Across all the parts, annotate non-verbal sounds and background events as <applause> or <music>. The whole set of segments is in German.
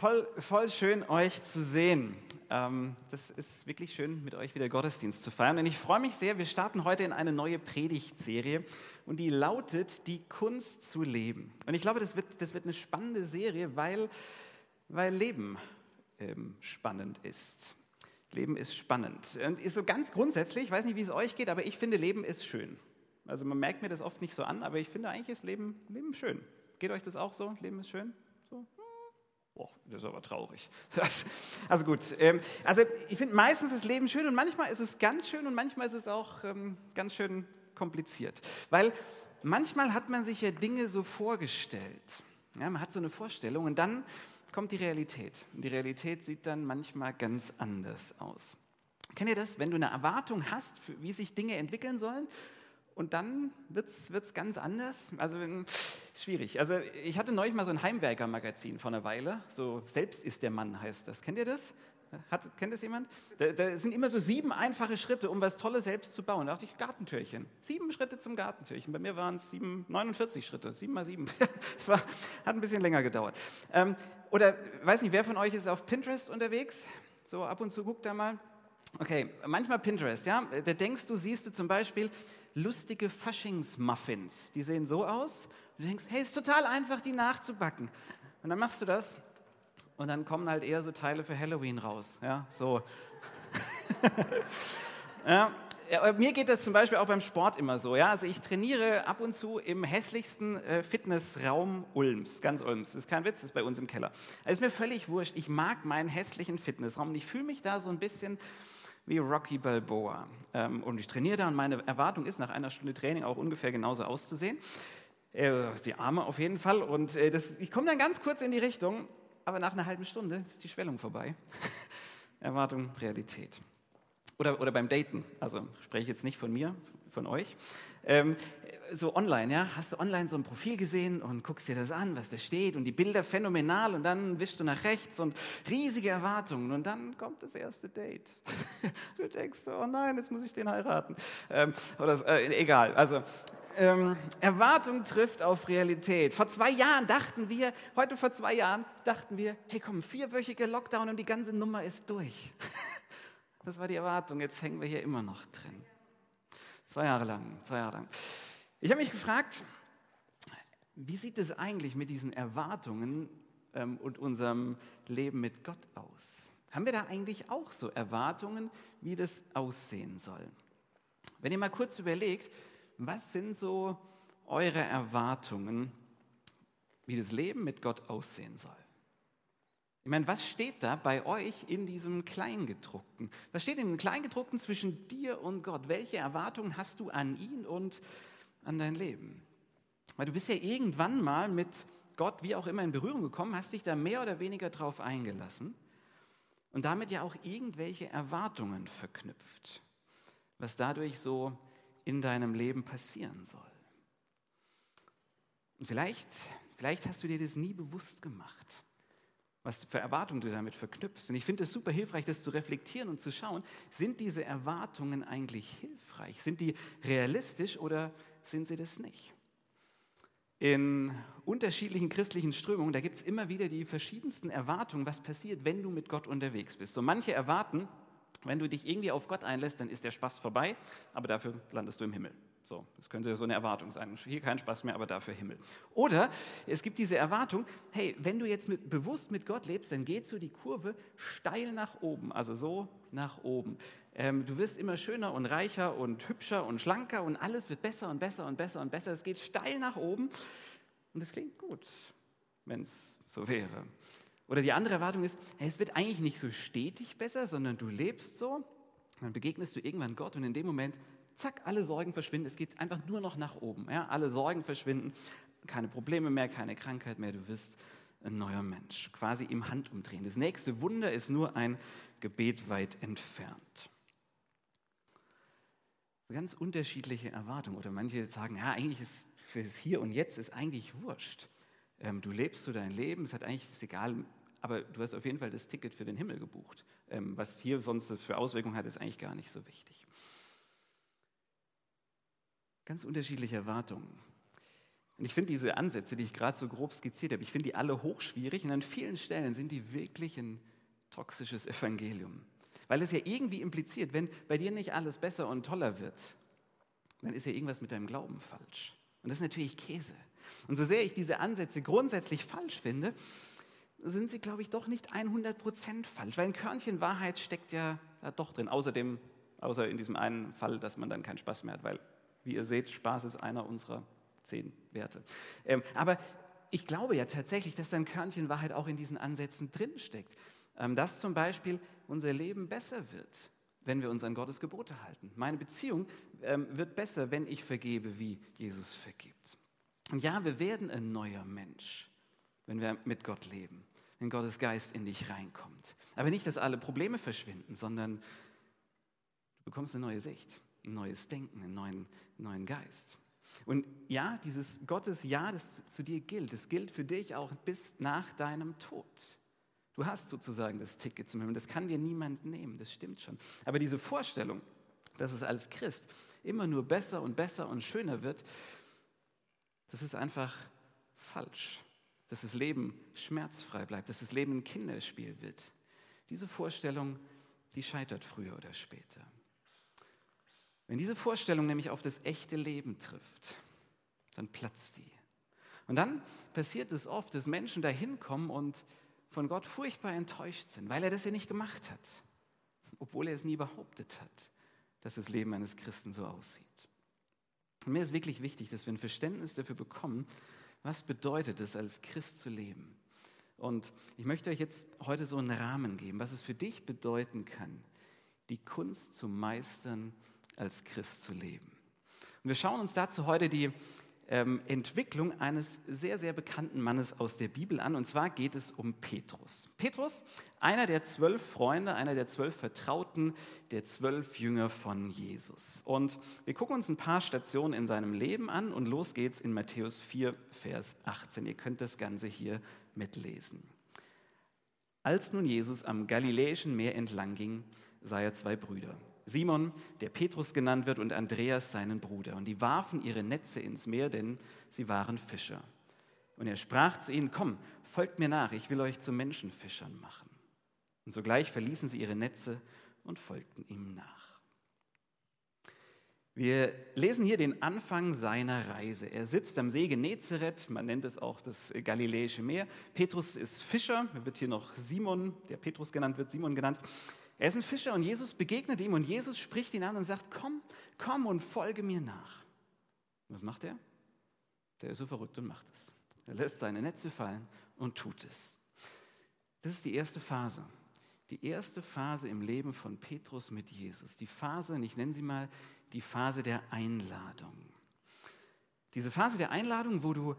voll, voll schön, euch zu sehen. Ähm, das ist wirklich schön, mit euch wieder Gottesdienst zu feiern. Und ich freue mich sehr, wir starten heute in eine neue Predigtserie und die lautet Die Kunst zu leben. Und ich glaube, das wird, das wird eine spannende Serie, weil, weil Leben ähm, spannend ist. Leben ist spannend. Und ist so ganz grundsätzlich, ich weiß nicht, wie es euch geht, aber ich finde, Leben ist schön. Also man merkt mir das oft nicht so an, aber ich finde eigentlich ist Leben, Leben schön. Geht euch das auch so? Leben ist schön? Oh, das ist aber traurig. <laughs> also gut, ähm, also ich finde meistens ist Leben schön und manchmal ist es ganz schön und manchmal ist es auch ähm, ganz schön kompliziert. Weil manchmal hat man sich ja Dinge so vorgestellt. Ja, man hat so eine Vorstellung und dann kommt die Realität. Und die Realität sieht dann manchmal ganz anders aus. Kennt ihr das, wenn du eine Erwartung hast, wie sich Dinge entwickeln sollen und dann wird es ganz anders. Also schwierig. Also ich hatte neulich mal so ein Heimwerker-Magazin vor einer Weile. So Selbst ist der Mann heißt das. Kennt ihr das? Hat, kennt das jemand? Da, da, sind immer so sieben einfache Schritte, um was Tolles selbst zu bauen. Da dachte ich, Gartentürchen. Sieben Schritte zum Gartentürchen. Bei mir waren es 49 Schritte. Sieben mal sieben. <laughs> Das war, hat ein bisschen länger gedauert. Ähm, oder, weiß nicht, wer von euch ist auf Pinterest unterwegs? So ab und zu guckt da mal. Okay, manchmal Pinterest, ja. Da denkst du, siehst du zum Beispiel, lustige Faschingsmuffins. Die sehen so aus. Und du denkst, hey, ist total einfach, die nachzubacken. Und dann machst du das und dann kommen halt eher so Teile für Halloween raus. Ja, so. <laughs> ja, mir geht das zum Beispiel auch beim Sport immer so. Ja? Also ich trainiere ab und zu im hässlichsten äh, Fitnessraum Ulms, ganz Ulms. Das ist kein Witz, das ist bei uns im Keller. Also ist mir völlig wurscht. Ich mag meinen hässlichen Fitnessraum und ich fühle mich da so ein bisschen wie Rocky Balboa. Ähm, und ich trainiere da und meine Erwartung ist, nach einer Stunde Training auch ungefähr genauso auszusehen. Äh, die Arme auf jeden Fall. Und äh, das, ich komme dann ganz kurz in die Richtung, aber nach einer halben Stunde ist die Schwellung vorbei. <laughs> Erwartung, Realität. Oder, oder beim Daten, also spreche ich jetzt nicht von mir, von euch. Ähm, so online, ja, hast du online so ein Profil gesehen und guckst dir das an, was da steht und die Bilder phänomenal und dann wischst du nach rechts und riesige Erwartungen und dann kommt das erste Date. <laughs> Du denkst, oh nein, jetzt muss ich den heiraten. Ähm, oder äh, egal, also ähm, Erwartung trifft auf Realität. Vor zwei Jahren dachten wir, heute vor zwei Jahren dachten wir, hey komm, vierwöchiger Lockdown und die ganze Nummer ist durch. <laughs> Das war die Erwartung, jetzt hängen wir hier immer noch drin. Zwei Jahre lang, zwei Jahre lang. Ich habe mich gefragt, wie sieht es eigentlich mit diesen Erwartungen ähm, und unserem Leben mit Gott aus? Haben wir da eigentlich auch so Erwartungen, wie das aussehen soll? Wenn ihr mal kurz überlegt, was sind so eure Erwartungen, wie das Leben mit Gott aussehen soll? Ich meine, was steht da bei euch in diesem Kleingedruckten? Was steht in dem Kleingedruckten zwischen dir und Gott? Welche Erwartungen hast du an ihn und an dein Leben. Weil du bist ja irgendwann mal mit Gott, wie auch immer, in Berührung gekommen, hast dich da mehr oder weniger drauf eingelassen und damit ja auch irgendwelche Erwartungen verknüpft, was dadurch so in deinem Leben passieren soll. Und vielleicht, vielleicht hast du dir das nie bewusst gemacht, was für Erwartungen du damit verknüpfst. Und ich finde es super hilfreich, das zu reflektieren und zu schauen, sind diese Erwartungen eigentlich hilfreich? Sind die realistisch oder sind sie das nicht. In unterschiedlichen christlichen Strömungen, da gibt es immer wieder die verschiedensten Erwartungen, was passiert, wenn du mit Gott unterwegs bist. So manche erwarten, wenn du dich irgendwie auf Gott einlässt, dann ist der Spaß vorbei, aber dafür landest du im Himmel. So, das könnte so eine Erwartung sein. Hier kein Spaß mehr, aber dafür Himmel. Oder es gibt diese Erwartung, hey, wenn du jetzt mit, bewusst mit Gott lebst, dann geht so die Kurve steil nach oben, also so nach oben. Ähm, du wirst immer schöner und reicher und hübscher und schlanker und alles wird besser und besser und besser und besser. Es geht steil nach oben und es klingt gut, wenn es so wäre. Oder die andere Erwartung ist, hey, es wird eigentlich nicht so stetig besser, sondern du lebst so, dann begegnest du irgendwann Gott und in dem Moment, zack, alle Sorgen verschwinden. Es geht einfach nur noch nach oben. Ja? Alle Sorgen verschwinden, keine Probleme mehr, keine Krankheit mehr. Du wirst ein neuer Mensch, quasi im Handumdrehen. Das nächste Wunder ist nur ein Gebet weit entfernt ganz unterschiedliche Erwartungen. Oder manche sagen, ja, eigentlich ist fürs Hier und Jetzt ist eigentlich wurscht. Ähm, du lebst so dein Leben, es hat eigentlich, ist egal, aber du hast auf jeden Fall das Ticket für den Himmel gebucht. Ähm, was hier sonst für Auswirkungen hat, ist eigentlich gar nicht so wichtig. Ganz unterschiedliche Erwartungen. Und ich finde diese Ansätze, die ich gerade so grob skizziert habe, ich finde die alle hochschwierig und an vielen Stellen sind die wirklich ein toxisches Evangelium. Weil es ja irgendwie impliziert, wenn bei dir nicht alles besser und toller wird, dann ist ja irgendwas mit deinem Glauben falsch. Und das ist natürlich Käse. Und so sehr ich diese Ansätze grundsätzlich falsch finde, sind sie, glaube ich, doch nicht 100% falsch, weil ein Körnchen Wahrheit steckt ja da doch drin. Außerdem, außer in diesem einen Fall, dass man dann keinen Spaß mehr hat, weil, wie ihr seht, Spaß ist einer unserer zehn Werte. Ähm, aber ich glaube ja tatsächlich, dass da ein Körnchen Wahrheit auch in diesen Ansätzen drinsteckt. Ähm, dass zum Beispiel unser Leben besser wird, wenn wir uns an Gottes Gebote halten. Meine Beziehung ähm, wird besser, wenn ich vergebe, wie Jesus vergibt. Und ja, wir werden ein neuer Mensch, wenn wir mit Gott leben, wenn Gottes Geist in dich reinkommt. Aber nicht, dass alle Probleme verschwinden, sondern du bekommst eine neue Sicht, ein neues Denken, einen neuen, neuen Geist. Und ja, dieses Gottes Ja, das zu dir gilt, das gilt für dich auch bis nach deinem Tod. Du hast sozusagen das Ticket zum Himmel, das kann dir niemand nehmen, das stimmt schon. Aber diese Vorstellung, dass es als Christ immer nur besser und besser und schöner wird, das ist einfach falsch. Dass das Leben schmerzfrei bleibt, dass das Leben ein Kinderspiel wird. Diese Vorstellung, die scheitert früher oder später. Wenn diese Vorstellung nämlich auf das echte Leben trifft, dann platzt die. Und dann passiert es oft, dass Menschen dahin kommen und von Gott furchtbar enttäuscht sind, weil er das ja nicht gemacht hat, obwohl er es nie behauptet hat, dass das Leben eines Christen so aussieht. Und mir ist wirklich wichtig, dass wir ein Verständnis dafür bekommen, was bedeutet es, als Christ zu leben. Und ich möchte euch jetzt heute so einen Rahmen geben, was es für dich bedeuten kann, die Kunst zu meistern, als Christ zu leben. Und wir schauen uns dazu heute die ähm, Entwicklung eines sehr, sehr bekannten Mannes aus der Bibel an. Und zwar geht es um Petrus. Petrus, einer der zwölf Freunde, einer der zwölf Vertrauten, der zwölf Jünger von Jesus. Und wir gucken uns ein paar Stationen in seinem Leben an und los geht's in Matthäus 4, Vers 18. Ihr könnt das Ganze hier mitlesen. Als nun Jesus am Galiläischen Meer entlang ging, sah er zwei Brüder, Simon, der Petrus genannt wird, und Andreas, seinen Bruder. Und die warfen ihre Netze ins Meer, denn sie waren Fischer. Und er sprach zu ihnen, komm, folgt mir nach, ich will euch zu Menschenfischern machen. Und sogleich verließen sie ihre Netze und folgten ihm nach. Wir lesen hier den Anfang seiner Reise. Er sitzt am See Genezareth, man nennt es auch das Galiläische Meer. Petrus ist Fischer, er wird hier noch Simon, der Petrus genannt wird, Simon genannt. Er ist ein Fischer und Jesus begegnet ihm und Jesus spricht ihn an und sagt, komm, komm und folge mir nach. Was macht er? Der ist so verrückt und macht es. Er lässt seine Netze fallen und tut es. Das ist die erste Phase. Die erste Phase im Leben von Petrus mit Jesus. Die Phase, ich nenne sie mal die Phase der Einladung. Diese Phase der Einladung, wo du,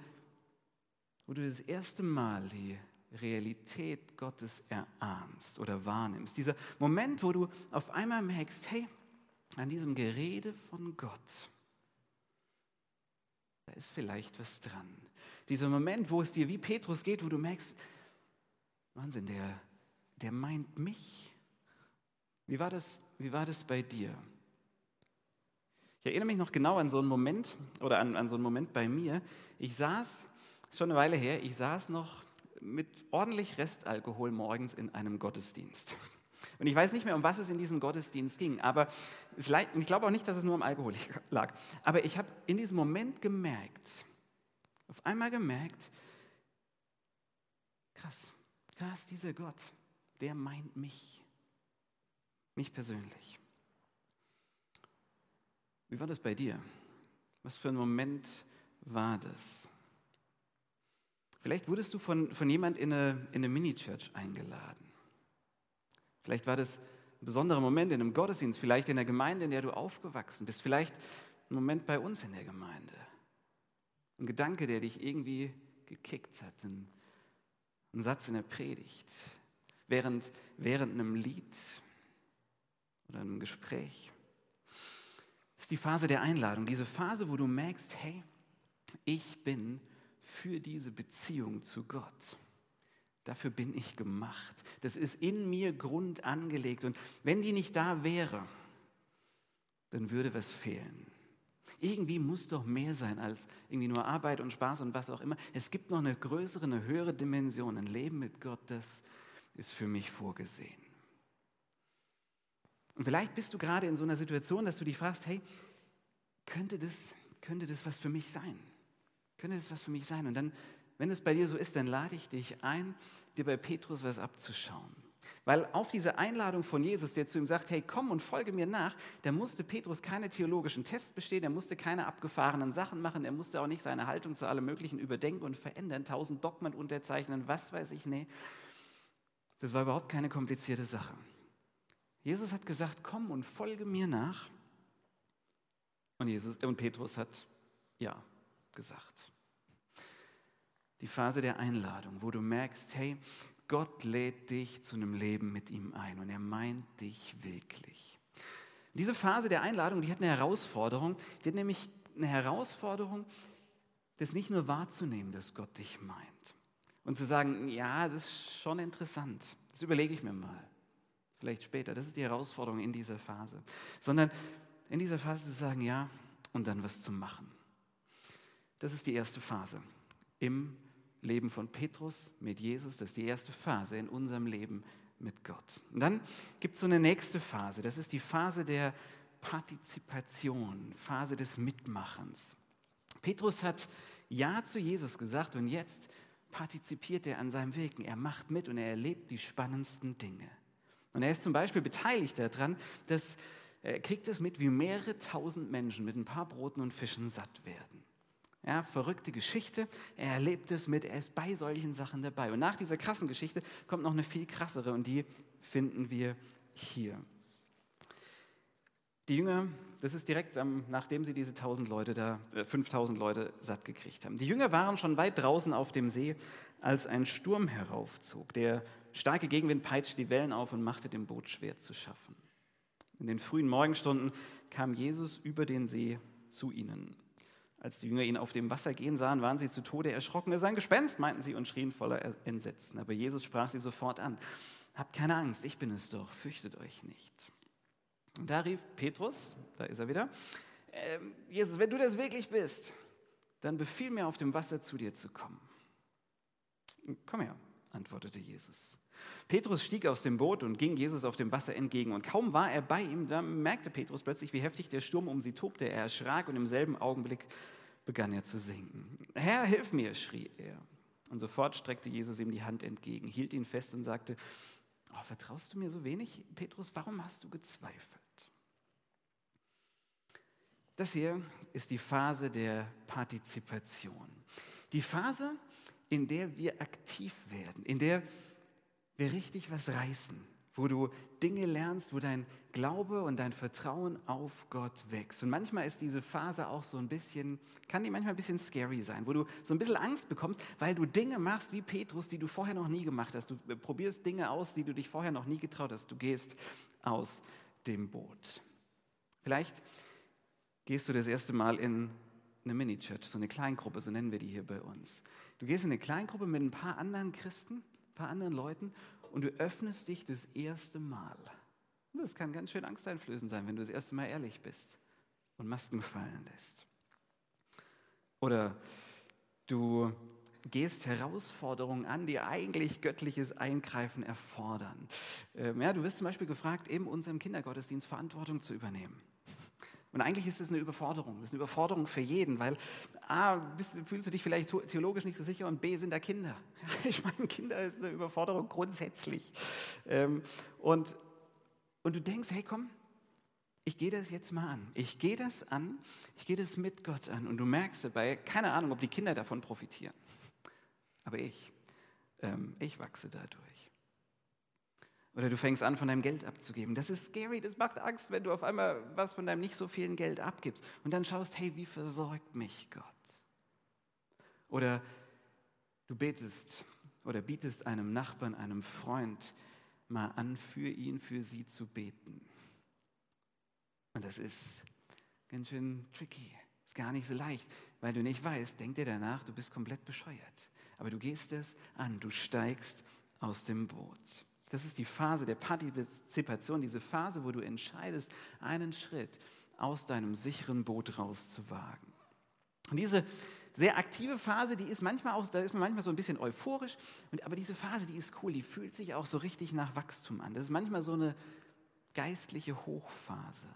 wo du das erste Mal die Realität Gottes erahnst oder wahrnimmst. Dieser Moment, wo du auf einmal merkst, hey, an diesem Gerede von Gott, da ist vielleicht was dran. Dieser Moment, wo es dir wie Petrus geht, wo du merkst, Wahnsinn, der, der meint mich. Wie war, das, wie war das bei dir? Ich erinnere mich noch genau an so einen Moment oder an, an so einen Moment bei mir. Ich saß, schon eine Weile her, ich saß noch mit ordentlich Restalkohol morgens in einem Gottesdienst. Und ich weiß nicht mehr, um was es in diesem Gottesdienst ging, aber vielleicht, ich glaube auch nicht, dass es nur am Alkohol <laughs> lag. Aber ich habe in diesem Moment gemerkt, auf einmal gemerkt, krass, krass, dieser Gott, der meint mich, mich persönlich. Wie war das bei dir? Was für ein Moment war das? Vielleicht wurdest du von, von jemand in eine, in eine Mini-Church eingeladen. Vielleicht war das ein besonderer Moment in einem Gottesdienst, vielleicht in der Gemeinde, in der du aufgewachsen bist, vielleicht ein Moment bei uns in der Gemeinde. Ein Gedanke, der dich irgendwie gekickt hat, ein, ein Satz in der Predigt, während, während einem Lied oder einem Gespräch. Das ist die Phase der Einladung, diese Phase, wo du merkst, hey, ich bin für diese Beziehung zu Gott. Dafür bin ich gemacht. Das ist in mir Grund angelegt. Und wenn die nicht da wäre, dann würde was fehlen. irgendwie muss doch mehr sein als irgendwie nur Arbeit und Spaß und was auch immer. Es gibt noch eine größere, eine höhere Dimension. Ein Leben mit Gott, das ist für mich vorgesehen. Und vielleicht bist du gerade in so einer Situation, dass du dich fragst, hey, könnte das, könnte das was für mich sein? Könnte das was für mich sein? Und dann, wenn es bei dir so ist, dann lade ich dich ein, dir bei Petrus was abzuschauen. Weil auf diese Einladung von Jesus, der zu ihm sagt, hey, komm und folge mir nach, da musste Petrus keine theologischen Tests bestehen, er musste keine abgefahrenen Sachen machen, er musste auch nicht seine Haltung zu allem Möglichen überdenken und verändern, tausend Dogmen unterzeichnen, was weiß ich, nee. Das war überhaupt keine komplizierte Sache. Jesus hat gesagt, komm und folge mir nach. Und, Jesus, und Petrus hat ja gesagt. Die Phase der Einladung, wo du merkst, hey, Gott lädt dich zu einem Leben mit ihm ein und er meint dich wirklich. Diese Phase der Einladung, die hat eine Herausforderung. Die hat nämlich eine Herausforderung, das nicht nur wahrzunehmen, dass Gott dich meint. Und zu sagen, ja, das ist schon interessant. Das überlege ich mir mal. Vielleicht später. Das ist die Herausforderung in dieser Phase. Sondern in dieser Phase zu sagen, ja, und dann was zu machen. Das ist die erste Phase im Leben von Petrus mit Jesus. Das ist die erste Phase in unserem Leben mit Gott. Und dann gibt es so eine nächste Phase. Das ist die Phase der Partizipation, Phase des Mitmachens. Petrus hat Ja zu Jesus gesagt und jetzt partizipiert er an seinem Wirken. Er macht mit und er erlebt die spannendsten Dinge. Und er ist zum Beispiel beteiligt daran, dass er kriegt es mit, wie mehrere tausend Menschen mit ein paar Broten und Fischen satt werden. Ja, verrückte Geschichte. Er erlebt es mit, er ist bei solchen Sachen dabei. Und nach dieser krassen Geschichte kommt noch eine viel krassere und die finden wir hier. Die Jünger, das ist direkt ähm, nachdem sie diese 1000 Leute da, äh, 5000 Leute satt gekriegt haben. Die Jünger waren schon weit draußen auf dem See, als ein Sturm heraufzog. Der starke Gegenwind peitschte die Wellen auf und machte dem Boot schwer zu schaffen. In den frühen Morgenstunden kam Jesus über den See zu ihnen. Als die Jünger ihn auf dem Wasser gehen sahen, waren sie zu Tode erschrocken. Er sei ein Gespenst, meinten sie und schrien voller Entsetzen. Aber Jesus sprach sie sofort an. Habt keine Angst, ich bin es doch, fürchtet euch nicht. Und da rief Petrus, da ist er wieder, äh, Jesus, wenn du das wirklich bist, dann befiehl mir auf dem Wasser zu dir zu kommen. Komm her, antwortete Jesus. Petrus stieg aus dem Boot und ging Jesus auf dem Wasser entgegen. Und kaum war er bei ihm, da merkte Petrus plötzlich, wie heftig der Sturm um sie tobte. Er erschrak und im selben Augenblick begann er zu sinken. Herr, hilf mir, schrie er. Und sofort streckte Jesus ihm die Hand entgegen, hielt ihn fest und sagte, oh, vertraust du mir so wenig, Petrus? Warum hast du gezweifelt? Das hier ist die Phase der Partizipation. Die Phase, in der wir aktiv werden, in der wir richtig was reißen, wo du Dinge lernst, wo dein Glaube und dein Vertrauen auf Gott wächst. Und manchmal ist diese Phase auch so ein bisschen, kann die manchmal ein bisschen scary sein, wo du so ein bisschen Angst bekommst, weil du Dinge machst wie Petrus, die du vorher noch nie gemacht hast. Du probierst Dinge aus, die du dich vorher noch nie getraut hast. Du gehst aus dem Boot. Vielleicht gehst du das erste Mal in eine Mini-Church, so eine Kleingruppe, so nennen wir die hier bei uns. Du gehst in eine Kleingruppe mit ein paar anderen Christen paar anderen Leuten und du öffnest dich das erste Mal. Das kann ganz schön angsteinflößend sein, wenn du das erste Mal ehrlich bist und Masken fallen lässt. Oder du gehst Herausforderungen an, die eigentlich göttliches Eingreifen erfordern. Ähm, ja, du wirst zum Beispiel gefragt, in unserem Kindergottesdienst Verantwortung zu übernehmen. Und eigentlich ist es eine Überforderung. Das ist eine Überforderung für jeden, weil A, bist, fühlst du dich vielleicht theologisch nicht so sicher und B, sind da Kinder. <laughs> Ich meine, Kinder ist eine Überforderung grundsätzlich. Ähm, und, und du denkst, hey komm, ich gehe das jetzt mal an. Ich gehe das an, ich gehe das mit Gott an. Und du merkst dabei, keine Ahnung, ob die Kinder davon profitieren. Aber ich, ähm, ich wachse dadurch. Oder du fängst an, von deinem Geld abzugeben. Das ist scary, das macht Angst, wenn du auf einmal was von deinem nicht so vielen Geld abgibst. Und dann schaust, hey, wie versorgt mich Gott? Oder du betest oder bietest einem Nachbarn, einem Freund mal an, für ihn, für sie zu beten. Und das ist ganz schön tricky. Ist gar nicht so leicht, weil du nicht weißt, denkt er danach, du bist komplett bescheuert. Aber du gehst es an, du steigst aus dem Boot. Das ist die Phase der Partizipation, diese Phase, wo du entscheidest, einen Schritt aus deinem sicheren Boot rauszuwagen. Und diese sehr aktive Phase, die ist manchmal auch, da ist man manchmal so ein bisschen euphorisch, und, aber diese Phase, die ist cool, die fühlt sich auch so richtig nach Wachstum an. Das ist manchmal so eine geistliche Hochphase,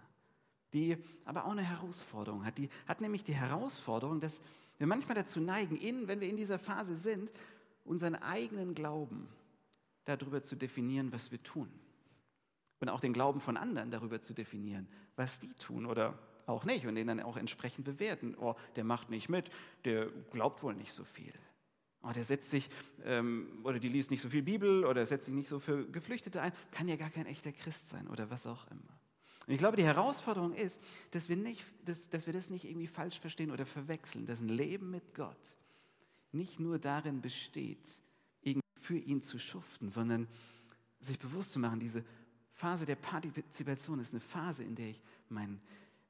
die aber auch eine Herausforderung hat. Die hat nämlich die Herausforderung, dass wir manchmal dazu neigen, in, wenn wir in dieser Phase sind, unseren eigenen Glauben darüber zu definieren, was wir tun. Und auch den Glauben von anderen darüber zu definieren, was die tun oder auch nicht und den dann auch entsprechend bewerten. Oh, der macht nicht mit, der glaubt wohl nicht so viel. Oh, der setzt sich ähm, oder die liest nicht so viel Bibel oder setzt sich nicht so für Geflüchtete ein, kann ja gar kein echter Christ sein oder was auch immer. Und ich glaube, die Herausforderung ist, dass wir, nicht, dass, dass wir das nicht irgendwie falsch verstehen oder verwechseln, dass ein Leben mit Gott nicht nur darin besteht, für ihn zu schuften, sondern sich bewusst zu machen, diese Phase der Partizipation ist eine Phase, in der ich mein,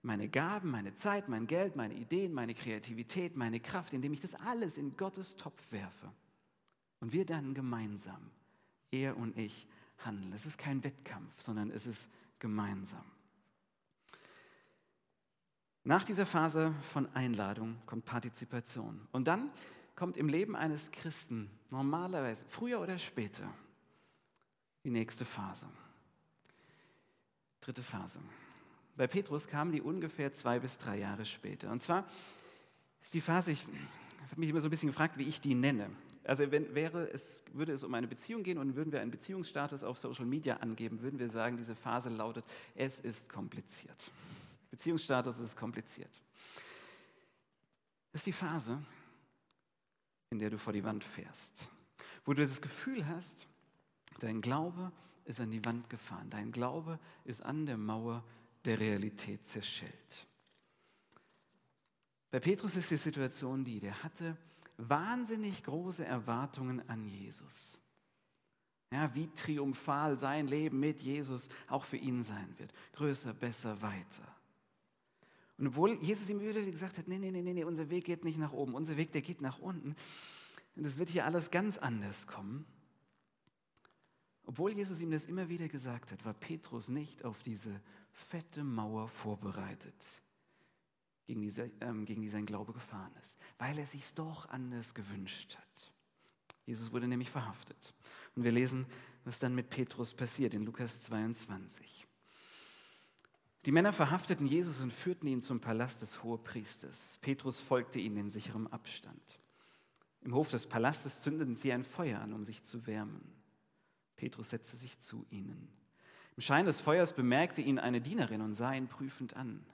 meine Gaben, meine Zeit, mein Geld, meine Ideen, meine Kreativität, meine Kraft, indem ich das alles in Gottes Topf werfe. Und wir dann gemeinsam, er und ich, handeln. Es ist kein Wettkampf, sondern es ist gemeinsam. Nach dieser Phase von Einladung kommt Partizipation. Und dann kommt im Leben eines Christen normalerweise, früher oder später, die nächste Phase. Dritte Phase. Bei Petrus kam die ungefähr zwei bis drei Jahre später. Und zwar ist die Phase, ich habe mich immer so ein bisschen gefragt, wie ich die nenne. Also wenn, wäre es, würde es um eine Beziehung gehen und würden wir einen Beziehungsstatus auf Social Media angeben, würden wir sagen, diese Phase lautet, es ist kompliziert. Beziehungsstatus ist kompliziert. Das ist die Phase, in der du vor die Wand fährst, wo du das Gefühl hast, dein Glaube ist an die Wand gefahren, dein Glaube ist an der Mauer der Realität zerschellt. Bei Petrus ist die Situation die, der hatte wahnsinnig große Erwartungen an Jesus. Ja, wie triumphal sein Leben mit Jesus auch für ihn sein wird. Größer, besser, weiter. Und obwohl Jesus ihm wieder gesagt hat, nee, nee, nee, nee, unser Weg geht nicht nach oben, unser Weg, der geht nach unten. Und es wird hier alles ganz anders kommen. Obwohl Jesus ihm das immer wieder gesagt hat, war Petrus nicht auf diese fette Mauer vorbereitet, gegen die, ähm, gegen die sein Glaube gefahren ist, weil er sich doch anders gewünscht hat. Jesus wurde nämlich verhaftet. Und wir lesen, was dann mit Petrus passiert in Lukas 22. Die Männer verhafteten Jesus und führten ihn zum Palast des Hohepriesters. Petrus folgte ihnen in sicherem Abstand. Im Hof des Palastes zündeten sie ein Feuer an, um sich zu wärmen. Petrus setzte sich zu ihnen. Im Schein des Feuers bemerkte ihn eine Dienerin und sah ihn prüfend an.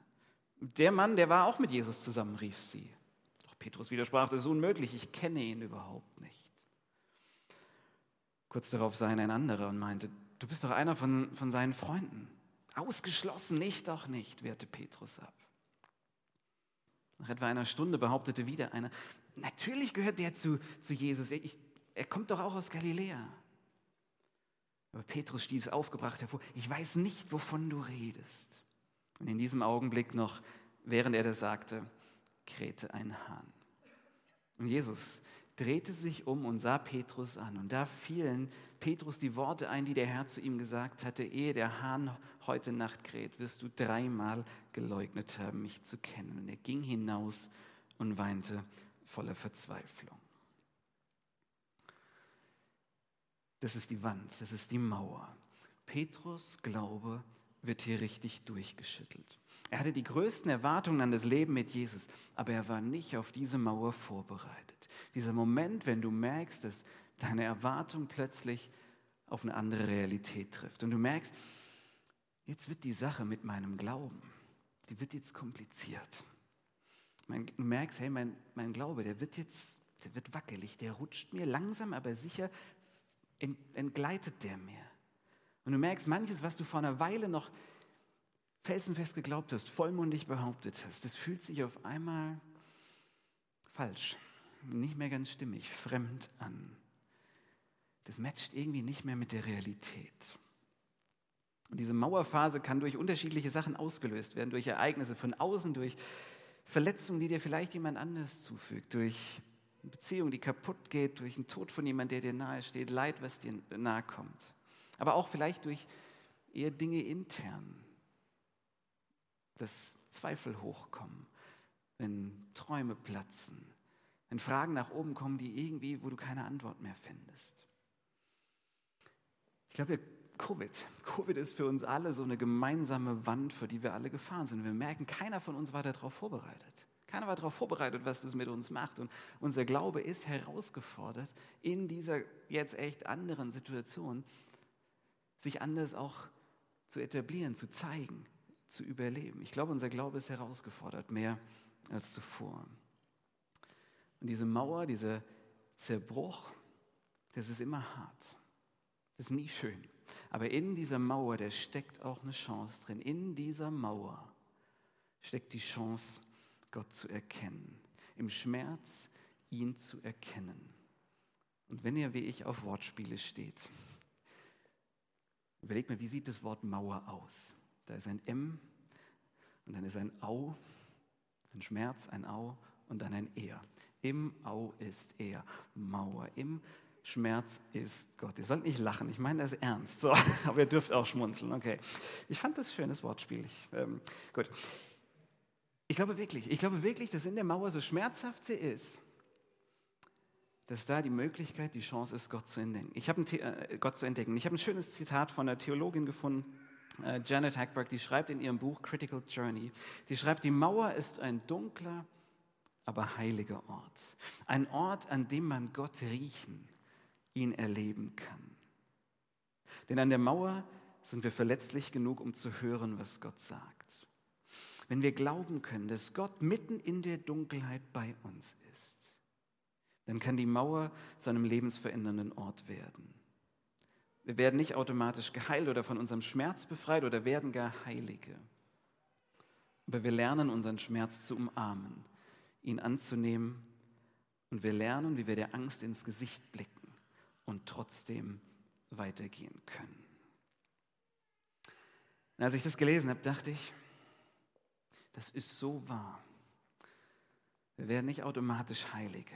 Der Mann, der war auch mit Jesus zusammen, rief sie. Doch Petrus widersprach, das ist unmöglich, ich kenne ihn überhaupt nicht. Kurz darauf sah ihn ein anderer und meinte, du bist doch einer von, von seinen Freunden. Ausgeschlossen, nicht, doch nicht, wehrte Petrus ab. Nach etwa einer Stunde behauptete wieder einer, natürlich gehört der zu, zu Jesus, ich, er kommt doch auch aus Galiläa. Aber Petrus stieß aufgebracht hervor, ich weiß nicht, wovon du redest. Und in diesem Augenblick noch, während er das sagte, krähte ein Hahn. Und Jesus drehte sich um und sah Petrus an. Und da fielen Petrus die Worte ein, die der Herr zu ihm gesagt hatte, ehe der Hahn heute Nacht kräht, wirst du dreimal geleugnet haben, mich zu kennen. Und er ging hinaus und weinte voller Verzweiflung. Das ist die Wand, das ist die Mauer. Petrus Glaube wird hier richtig durchgeschüttelt. Er hatte die größten Erwartungen an das Leben mit Jesus, aber er war nicht auf diese Mauer vorbereitet. Dieser Moment, wenn du merkst, dass deine Erwartung plötzlich auf eine andere Realität trifft und du merkst, jetzt wird die Sache mit meinem Glauben, die wird jetzt kompliziert. Du merkst, hey, mein, mein Glaube, der wird jetzt, der wird wackelig, der rutscht mir langsam, aber sicher entgleitet der mir. Und du merkst, manches, was du vor einer Weile noch felsenfest geglaubt hast, vollmundig behauptet hast, das fühlt sich auf einmal falsch, nicht mehr ganz stimmig, fremd an. Das matcht irgendwie nicht mehr mit der Realität. Und diese Mauerphase kann durch unterschiedliche Sachen ausgelöst werden, durch Ereignisse von außen, durch Verletzungen, die dir vielleicht jemand anders zufügt, durch eine Beziehung, die kaputt geht durch den Tod von jemandem, der dir nahe steht, Leid, was dir nahe kommt. Aber auch vielleicht durch eher Dinge intern, dass Zweifel hochkommen, wenn Träume platzen, wenn Fragen nach oben kommen, die irgendwie, wo du keine Antwort mehr findest. Ich glaube, Covid, Covid ist für uns alle so eine gemeinsame Wand, vor die wir alle gefahren sind. Wir merken, keiner von uns war darauf vorbereitet. Keiner war darauf vorbereitet, was das mit uns macht. Und unser Glaube ist herausgefordert, in dieser jetzt echt anderen Situation sich anders auch zu etablieren, zu zeigen, zu überleben. Ich glaube, unser Glaube ist herausgefordert, mehr als zuvor. Und diese Mauer, dieser Zerbruch, das ist immer hart. Das ist nie schön. Aber in dieser Mauer, da steckt auch eine Chance drin. In dieser Mauer steckt die Chance, Gott zu erkennen. Im Schmerz ihn zu erkennen. Und wenn ihr wie ich auf Wortspiele steht, überlegt mal, wie sieht das Wort Mauer aus? Da ist ein M und dann ist ein Au, ein Schmerz, ein Au und dann ein Er. Im Au ist er, Mauer. Im Schmerz ist Gott. Ihr sollt nicht lachen, ich meine das ernst. So, <laughs> aber ihr dürft auch schmunzeln, okay. Ich fand das schönes Wortspiel. Ich, ähm, gut. Ich glaube wirklich, ich glaube wirklich, dass in der Mauer, so schmerzhaft sie ist, dass da die Möglichkeit, die Chance ist, Gott zu entdecken. Ich habe äh, Gott zu entdecken. Ich habe ein schönes Zitat von einer Theologin gefunden, äh, Janet Hackberg, die schreibt in ihrem Buch Critical Journey, die schreibt, die Mauer ist ein dunkler, aber heiliger Ort. Ein Ort, an dem man Gott riechen, ihn erleben kann. Denn an der Mauer sind wir verletzlich genug, um zu hören, was Gott sagt. Wenn wir glauben können, dass Gott mitten in der Dunkelheit bei uns ist, dann kann die Mauer zu einem lebensverändernden Ort werden. Wir werden nicht automatisch geheilt oder von unserem Schmerz befreit oder werden gar Heilige. Aber wir lernen unseren Schmerz zu umarmen, ihn anzunehmen und wir lernen, wie wir der Angst ins Gesicht blicken und trotzdem weitergehen können. Und als ich das gelesen habe, dachte ich, das ist so wahr. Wir werden nicht automatisch Heilige.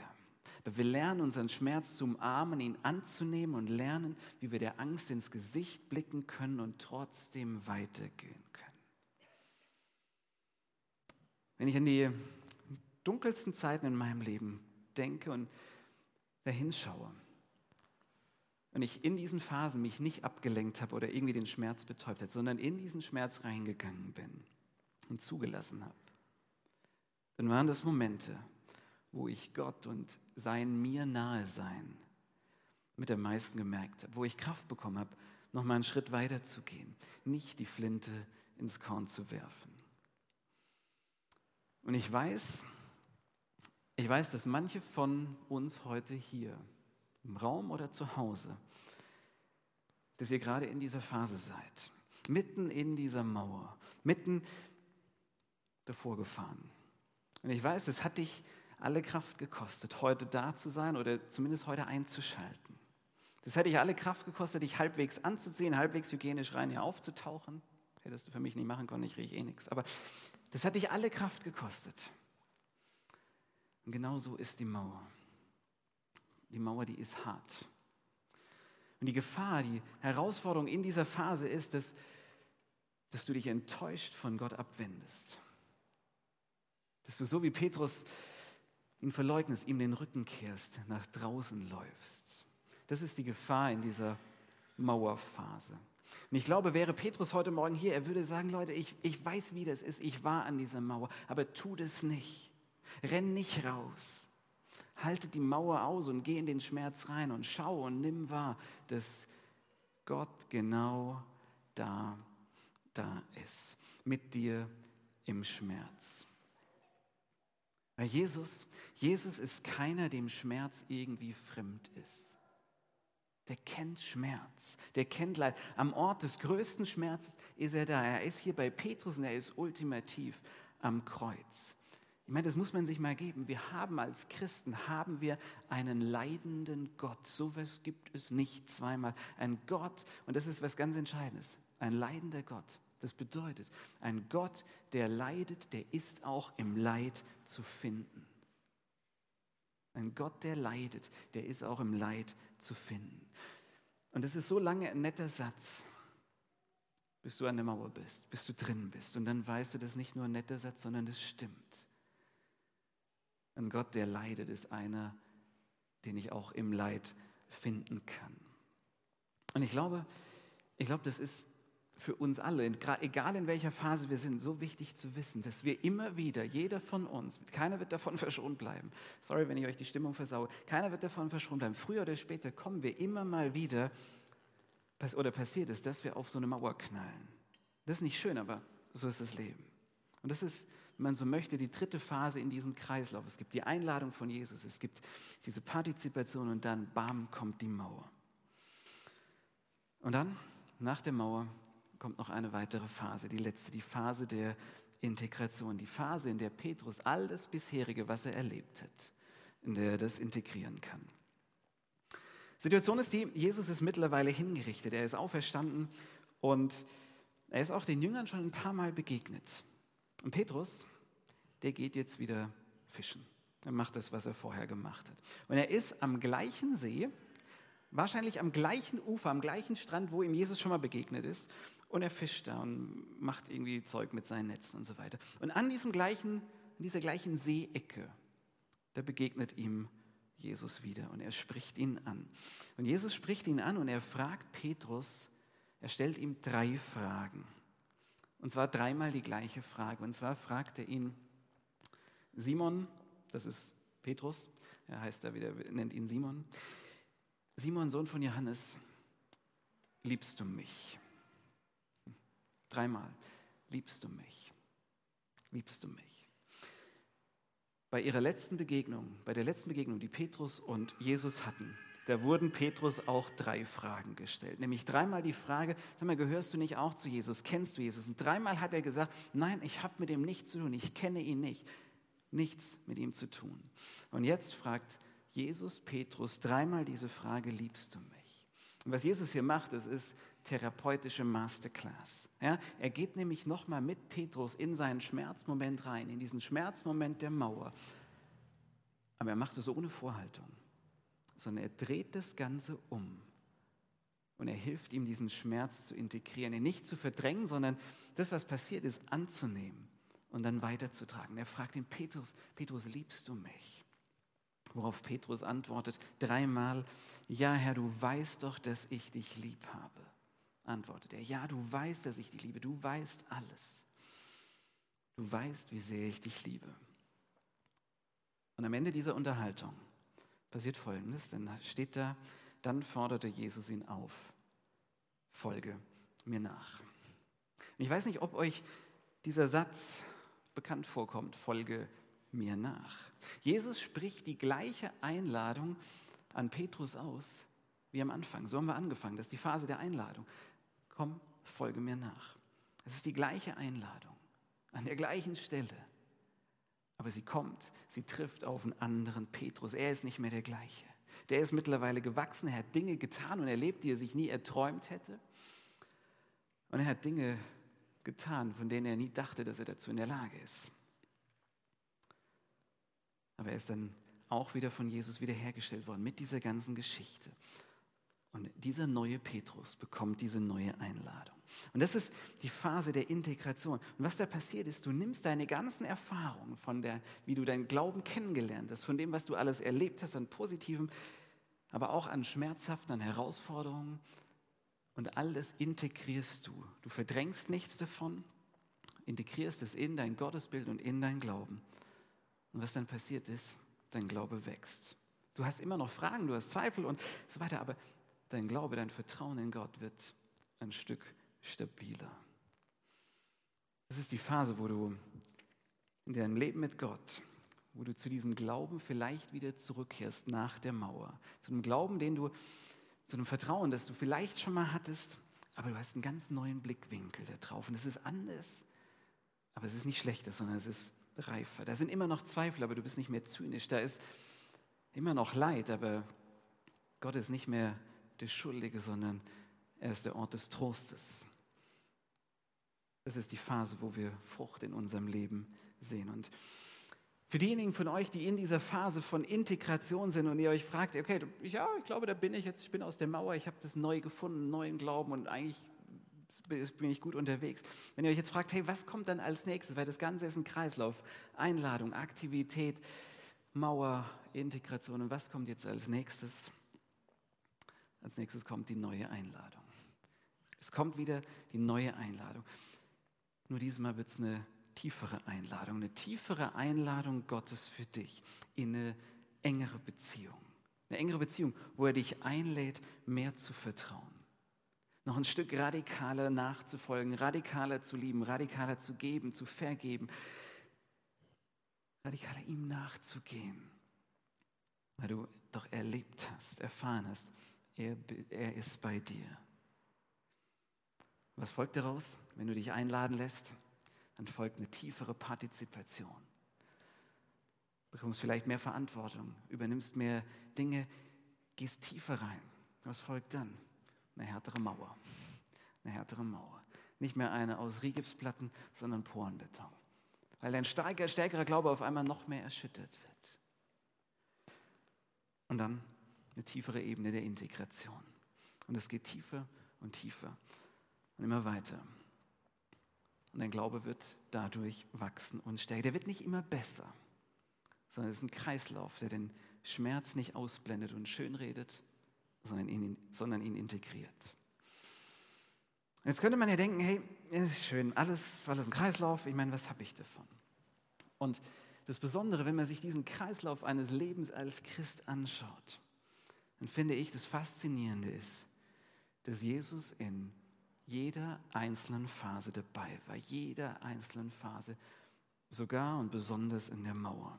Aber wir lernen unseren Schmerz zu umarmen, ihn anzunehmen und lernen, wie wir der Angst ins Gesicht blicken können und trotzdem weitergehen können. Wenn ich an die dunkelsten Zeiten in meinem Leben denke und dahin schaue, und ich in diesen Phasen mich nicht abgelenkt habe oder irgendwie den Schmerz betäubt habe, sondern in diesen Schmerz reingegangen bin und zugelassen habe, dann waren das Momente, wo ich Gott und sein mir nahe sein mit am meisten gemerkt habe, wo ich Kraft bekommen habe, noch mal einen Schritt weiter zu gehen, nicht die Flinte ins Korn zu werfen. Und ich weiß, ich weiß, dass manche von uns heute hier im Raum oder zu Hause, dass ihr gerade in dieser Phase seid, mitten in dieser Mauer, mitten davor gefahren. Und ich weiß, es hat dich alle Kraft gekostet, heute da zu sein oder zumindest heute einzuschalten. Das hätte dich alle Kraft gekostet, dich halbwegs anzuziehen, halbwegs hygienisch rein hier aufzutauchen. Hättest du für mich nicht machen können, ich rieche eh nichts. Aber das hat dich alle Kraft gekostet. Und genau so ist die Mauer. Die Mauer, die ist hart. Und die Gefahr, die Herausforderung in dieser Phase ist, dass, dass du dich enttäuscht von Gott abwendest. Dass du so wie Petrus ihn verleugnest, ihm den Rücken kehrst, nach draußen läufst. Das ist die Gefahr in dieser Mauerphase. Und ich glaube, wäre Petrus heute Morgen hier, er würde sagen, Leute, ich, ich weiß, wie das ist, ich war an dieser Mauer, aber tu das nicht. Renn nicht raus. Halte die Mauer aus und geh in den Schmerz rein und schau und nimm wahr, dass Gott genau da, da ist, mit dir im Schmerz. Weil Jesus, Jesus ist keiner, dem Schmerz irgendwie fremd ist. Der kennt Schmerz, der kennt Leid. Am Ort des größten Schmerzes ist er da. Er ist hier bei Petrus und er ist ultimativ am Kreuz. Ich meine, das muss man sich mal geben. Wir haben als Christen, haben wir einen leidenden Gott. So was gibt es nicht zweimal. Ein Gott, und das ist was ganz Entscheidendes, ein leidender Gott. Das bedeutet, ein Gott, der leidet, der ist auch im Leid zu finden. Ein Gott, der leidet, der ist auch im Leid zu finden. Und das ist so lange ein netter Satz, bis du an der Mauer bist, bis du drin bist. Und dann weißt du, das ist nicht nur ein netter Satz, sondern das stimmt. Ein Gott, der leidet, ist einer, den ich auch im Leid finden kann. Und ich glaube, ich glaube, das ist für uns alle, egal in welcher Phase wir sind, so wichtig zu wissen, dass wir immer wieder, jeder von uns, keiner wird davon <laughs> verschont bleiben. Sorry, wenn ich euch die Stimmung versaue. Keiner wird davon verschont bleiben. Früher oder später kommen wir immer mal wieder, oder passiert es, dass wir auf so eine Mauer knallen. Das ist nicht schön, aber so ist das Leben. Und das ist, wenn man so möchte, die dritte Phase in diesem Kreislauf. Es gibt die Einladung von Jesus, es gibt diese Partizipation und dann, bam, kommt die Mauer. Und dann, nach der Mauer, kommt noch eine weitere Phase, die letzte, die Phase der Integration, die Phase, in der Petrus all das bisherige, was er erlebt hat, in der er das integrieren kann. Situation ist die, Jesus ist mittlerweile hingerichtet, er ist auferstanden und er ist auch den Jüngern schon ein paar Mal begegnet. Und Petrus, der geht jetzt wieder fischen. Er macht das, was er vorher gemacht hat. Und er ist am gleichen See, wahrscheinlich am gleichen Ufer, am gleichen Strand, wo ihm Jesus schon mal begegnet ist. Und er fischt da und macht irgendwie Zeug mit seinen Netzen und so weiter. Und an diesem gleichen, an dieser gleichen Seeecke, da begegnet ihm Jesus wieder und er spricht ihn an. Und Jesus spricht ihn an und er fragt Petrus, er stellt ihm drei Fragen. Und zwar dreimal die gleiche Frage. Und zwar fragt er ihn, Simon, das ist Petrus, er heißt da wieder, nennt ihn Simon. Simon, Sohn von Johannes, liebst du mich? Dreimal. Liebst du mich? Liebst du mich? Bei ihrer letzten Begegnung, bei der letzten Begegnung, die Petrus und Jesus hatten, da wurden Petrus auch drei Fragen gestellt. Nämlich dreimal die Frage, sag mal, gehörst du nicht auch zu Jesus? Kennst du Jesus? Und dreimal hat er gesagt, nein, ich habe mit ihm nichts zu tun, ich kenne ihn nicht. Nichts mit ihm zu tun. Und jetzt fragt Jesus Petrus dreimal diese Frage, liebst du mich? Und was Jesus hier macht, das ist therapeutische Masterclass. Ja, er geht nämlich nochmal mit Petrus in seinen Schmerzmoment rein, in diesen Schmerzmoment der Mauer. Aber er macht es ohne Vorhaltung sondern er dreht das Ganze um. Und er hilft ihm, diesen Schmerz zu integrieren, ihn nicht zu verdrängen, sondern das, was passiert ist, anzunehmen und dann weiterzutragen. Er fragt ihn, Petrus, Petrus, liebst du mich? Worauf Petrus antwortet dreimal, ja Herr, du weißt doch, dass ich dich lieb habe. Antwortet er, ja, du weißt, dass ich dich liebe, du weißt alles. Du weißt, wie sehr ich dich liebe. Und am Ende dieser Unterhaltung passiert Folgendes, denn da steht da, dann forderte Jesus ihn auf, folge mir nach. Und ich weiß nicht, ob euch dieser Satz bekannt vorkommt, folge mir nach. Jesus spricht die gleiche Einladung an Petrus aus wie am Anfang. So haben wir angefangen, das ist die Phase der Einladung. Komm, folge mir nach. Es ist die gleiche Einladung an der gleichen Stelle. Aber sie kommt, sie trifft auf einen anderen Petrus. Er ist nicht mehr der gleiche. Der ist mittlerweile gewachsen, er hat Dinge getan und erlebt, die er sich nie erträumt hätte. Und er hat Dinge getan, von denen er nie dachte, dass er dazu in der Lage ist. Aber er ist dann auch wieder von Jesus wiederhergestellt worden mit dieser ganzen Geschichte. Und dieser neue Petrus bekommt diese neue Einladung. Und das ist die Phase der Integration. Und was da passiert ist, du nimmst deine ganzen Erfahrungen von der, wie du deinen Glauben kennengelernt hast, von dem, was du alles erlebt hast an Positivem, aber auch an Schmerzhaften, an Herausforderungen. Und all das integrierst du. Du verdrängst nichts davon, integrierst es in dein Gottesbild und in dein Glauben. Und was dann passiert ist, dein Glaube wächst. Du hast immer noch Fragen, du hast Zweifel und so weiter, aber dein Glaube, dein Vertrauen in Gott wird ein Stück stabiler. Das ist die Phase, wo du in deinem Leben mit Gott, wo du zu diesem Glauben vielleicht wieder zurückkehrst nach der Mauer. Zu einem Glauben, den du, zu einem Vertrauen, das du vielleicht schon mal hattest, aber du hast einen ganz neuen Blickwinkel da drauf. Und es ist anders, aber es ist nicht schlechter, sondern es ist reifer. Da sind immer noch Zweifel, aber du bist nicht mehr zynisch. Da ist immer noch Leid, aber Gott ist nicht mehr der Schuldige, sondern er ist der Ort des Trostes. Das ist die Phase, wo wir Frucht in unserem Leben sehen. Und für diejenigen von euch, die in dieser Phase von Integration sind und ihr euch fragt, okay, ja, ich glaube, da bin ich jetzt, ich bin aus der Mauer, ich habe das neu gefunden, neuen Glauben und eigentlich bin ich gut unterwegs. Wenn ihr euch jetzt fragt, hey, was kommt dann als nächstes? Weil das Ganze ist ein Kreislauf. Einladung, Aktivität, Mauer, Integration. Und was kommt jetzt als nächstes? Als nächstes kommt die neue Einladung. Es kommt wieder die neue Einladung. Nur diesmal wird es eine tiefere Einladung, eine tiefere Einladung Gottes für dich in eine engere Beziehung. Eine engere Beziehung, wo er dich einlädt, mehr zu vertrauen noch ein Stück radikaler nachzufolgen, radikaler zu lieben, radikaler zu geben, zu vergeben, radikaler ihm nachzugehen, weil du doch erlebt hast, erfahren hast, er, er ist bei dir. Was folgt daraus? Wenn du dich einladen lässt, dann folgt eine tiefere Partizipation. Du bekommst vielleicht mehr Verantwortung, übernimmst mehr Dinge, gehst tiefer rein. Was folgt dann? eine härtere Mauer. Eine härtere Mauer. Nicht mehr eine aus Rigipsplatten, sondern Porenbeton. Weil dein stärker, stärkerer Glaube auf einmal noch mehr erschüttert wird. Und dann eine tiefere Ebene der Integration. Und es geht tiefer und tiefer und immer weiter. Und dein Glaube wird dadurch wachsen und stärker. Der wird nicht immer besser, sondern es ist ein Kreislauf, der den Schmerz nicht ausblendet und schönredet, sondern ihn, sondern ihn integriert. Jetzt könnte man ja denken, hey, ist schön, alles, alles ein Kreislauf, ich meine, was habe ich davon? Und das Besondere, wenn man sich diesen Kreislauf eines Lebens als Christ anschaut, dann finde ich, das Faszinierende ist, dass Jesus in jeder einzelnen Phase dabei war, jeder einzelnen Phase, sogar und besonders in der Mauer.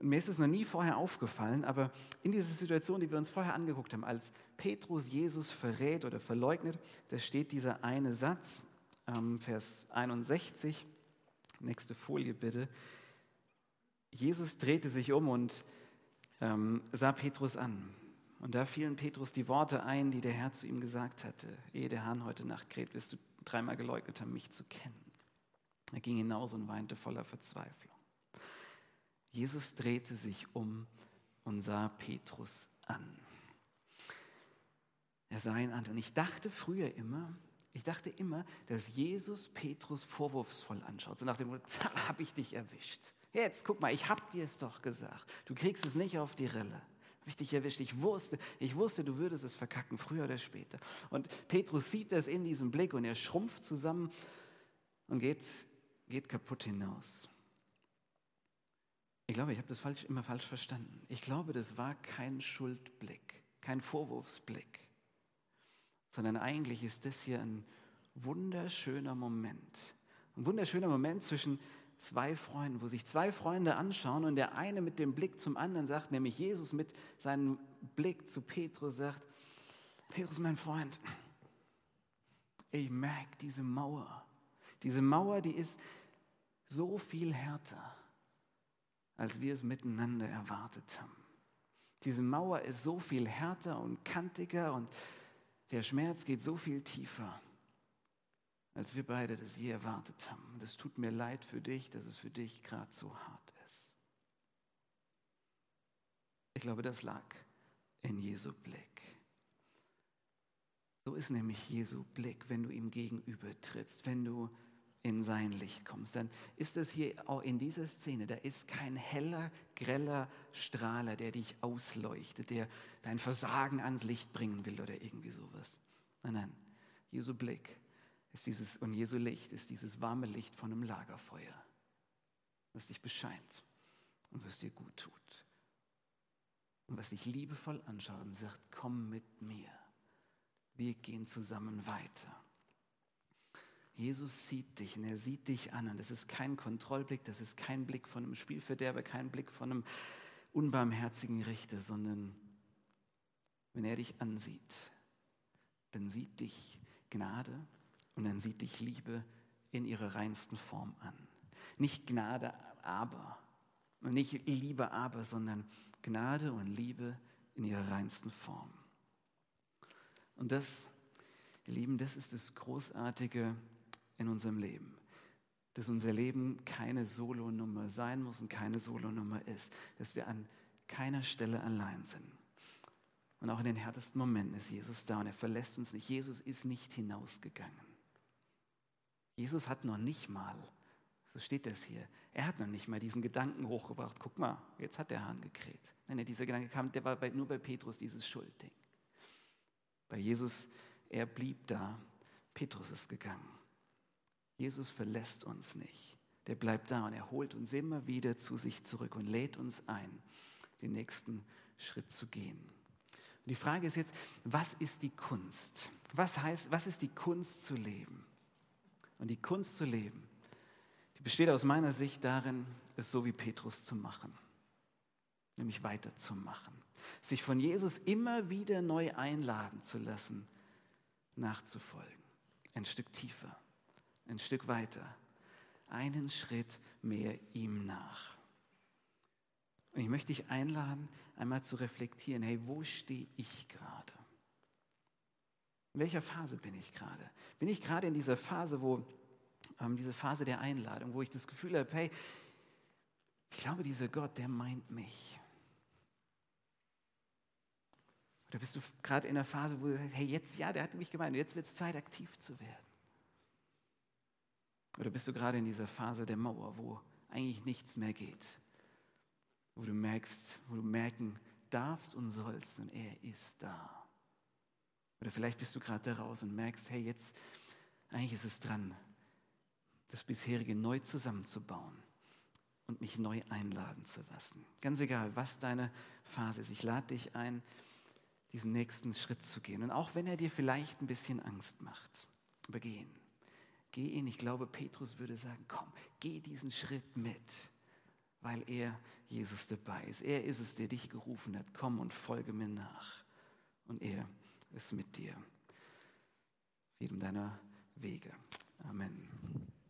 Mir ist es noch nie vorher aufgefallen, aber in dieser Situation, die wir uns vorher angeguckt haben, als Petrus Jesus verrät oder verleugnet, da steht dieser eine Satz, ähm, Vers 61, nächste Folie bitte. Jesus drehte sich um und ähm, sah Petrus an. Und da fielen Petrus die Worte ein, die der Herr zu ihm gesagt hatte. Ehe der Hahn heute Nacht kräht, wirst du dreimal geleugnet haben, mich zu kennen. Er ging hinaus und weinte voller Verzweiflung. Jesus drehte sich um und sah Petrus an. Er sah ihn an und ich dachte früher immer, ich dachte immer, dass Jesus Petrus vorwurfsvoll anschaut. So nach dem Motto, habe ich dich erwischt. Jetzt, guck mal, ich habe dir es doch gesagt. Du kriegst es nicht auf die Rille. Dich erwischt. Ich wusste, ich wusste, du würdest es verkacken, früher oder später. Und Petrus sieht das in diesem Blick und er schrumpft zusammen und geht, geht kaputt hinaus. Ich glaube, ich habe das falsch, immer falsch verstanden. Ich glaube, das war kein Schuldblick, kein Vorwurfsblick, sondern eigentlich ist das hier ein wunderschöner Moment. Ein wunderschöner Moment zwischen zwei Freunden, wo sich zwei Freunde anschauen und der eine mit dem Blick zum anderen sagt, nämlich Jesus mit seinem Blick zu Petrus sagt, Petrus, mein Freund, ich merke diese Mauer. Diese Mauer, die ist so viel härter als wir es miteinander erwartet haben. Diese Mauer ist so viel härter und kantiger und der Schmerz geht so viel tiefer, als wir beide das je erwartet haben. Das tut mir leid für dich, dass es für dich gerade so hart ist. Ich glaube, das lag in Jesu Blick. So ist nämlich Jesu Blick, wenn du ihm gegenüber trittst, wenn du in sein Licht kommst, dann ist es hier auch in dieser Szene, da ist kein heller, greller Strahler, der dich ausleuchtet, der dein Versagen ans Licht bringen will oder irgendwie sowas. Nein, nein, Jesu Blick ist dieses, und Jesu Licht ist dieses warme Licht von einem Lagerfeuer, das dich bescheint und was dir gut tut. Und was dich liebevoll anschaut und sagt, komm mit mir, wir gehen zusammen weiter. Jesus sieht dich und er sieht dich an. Und das ist kein Kontrollblick, das ist kein Blick von einem Spielverderber, kein Blick von einem unbarmherzigen Richter, sondern wenn er dich ansieht, dann sieht dich Gnade und dann sieht dich Liebe in ihrer reinsten Form an. Nicht Gnade, aber, nicht Liebe, aber, sondern Gnade und Liebe in ihrer reinsten Form. Und das, ihr Lieben, das ist das Großartige in unserem Leben. Dass unser Leben keine Solonummer sein muss und keine Solonummer ist. Dass wir an keiner Stelle allein sind. Und auch in den härtesten Momenten ist Jesus da und er verlässt uns nicht. Jesus ist nicht hinausgegangen. Jesus hat noch nicht mal, so steht das hier, er hat noch nicht mal diesen Gedanken hochgebracht, guck mal, jetzt hat der Hahn gekräht. Nein, dieser Gedanke kam, der war bei, nur bei Petrus dieses Schuldding. Bei Jesus, er blieb da, Petrus ist gegangen. Jesus verlässt uns nicht. Der bleibt da und er holt uns immer wieder zu sich zurück und lädt uns ein, den nächsten Schritt zu gehen. Und die Frage ist jetzt, was ist die Kunst? Was heißt, was ist die Kunst zu leben? Und die Kunst zu leben, die besteht aus meiner Sicht darin, es so wie Petrus zu machen, nämlich weiterzumachen, sich von Jesus immer wieder neu einladen zu lassen, nachzufolgen, ein Stück tiefer, ein Stück weiter, einen Schritt mehr ihm nach. Und ich möchte dich einladen, einmal zu reflektieren, hey, wo stehe ich gerade? In welcher Phase bin ich gerade? Bin ich gerade in dieser Phase, wo ähm, diese Phase der Einladung, wo ich das Gefühl habe, hey, ich glaube, dieser Gott, der meint mich. Oder bist du gerade in der Phase, wo du sagst, hey, jetzt, ja, der hat mich gemeint, jetzt wird es Zeit, aktiv zu werden. Oder bist du gerade in dieser Phase der Mauer, wo eigentlich nichts mehr geht? Wo du merkst, wo du merken darfst und sollst und er ist da. Oder vielleicht bist du gerade da raus und merkst, hey, jetzt, eigentlich ist es dran, das bisherige neu zusammenzubauen und mich neu einladen zu lassen. Ganz egal, was deine Phase ist. Ich lade dich ein, diesen nächsten Schritt zu gehen. Und auch wenn er dir vielleicht ein bisschen Angst macht, aber gehen. Geh ihn. Ich glaube, Petrus würde sagen, komm, geh diesen Schritt mit, weil er Jesus dabei ist. Er ist es, der dich gerufen hat. Komm und folge mir nach. Und er ist mit dir. Jedem deiner Wege. Amen.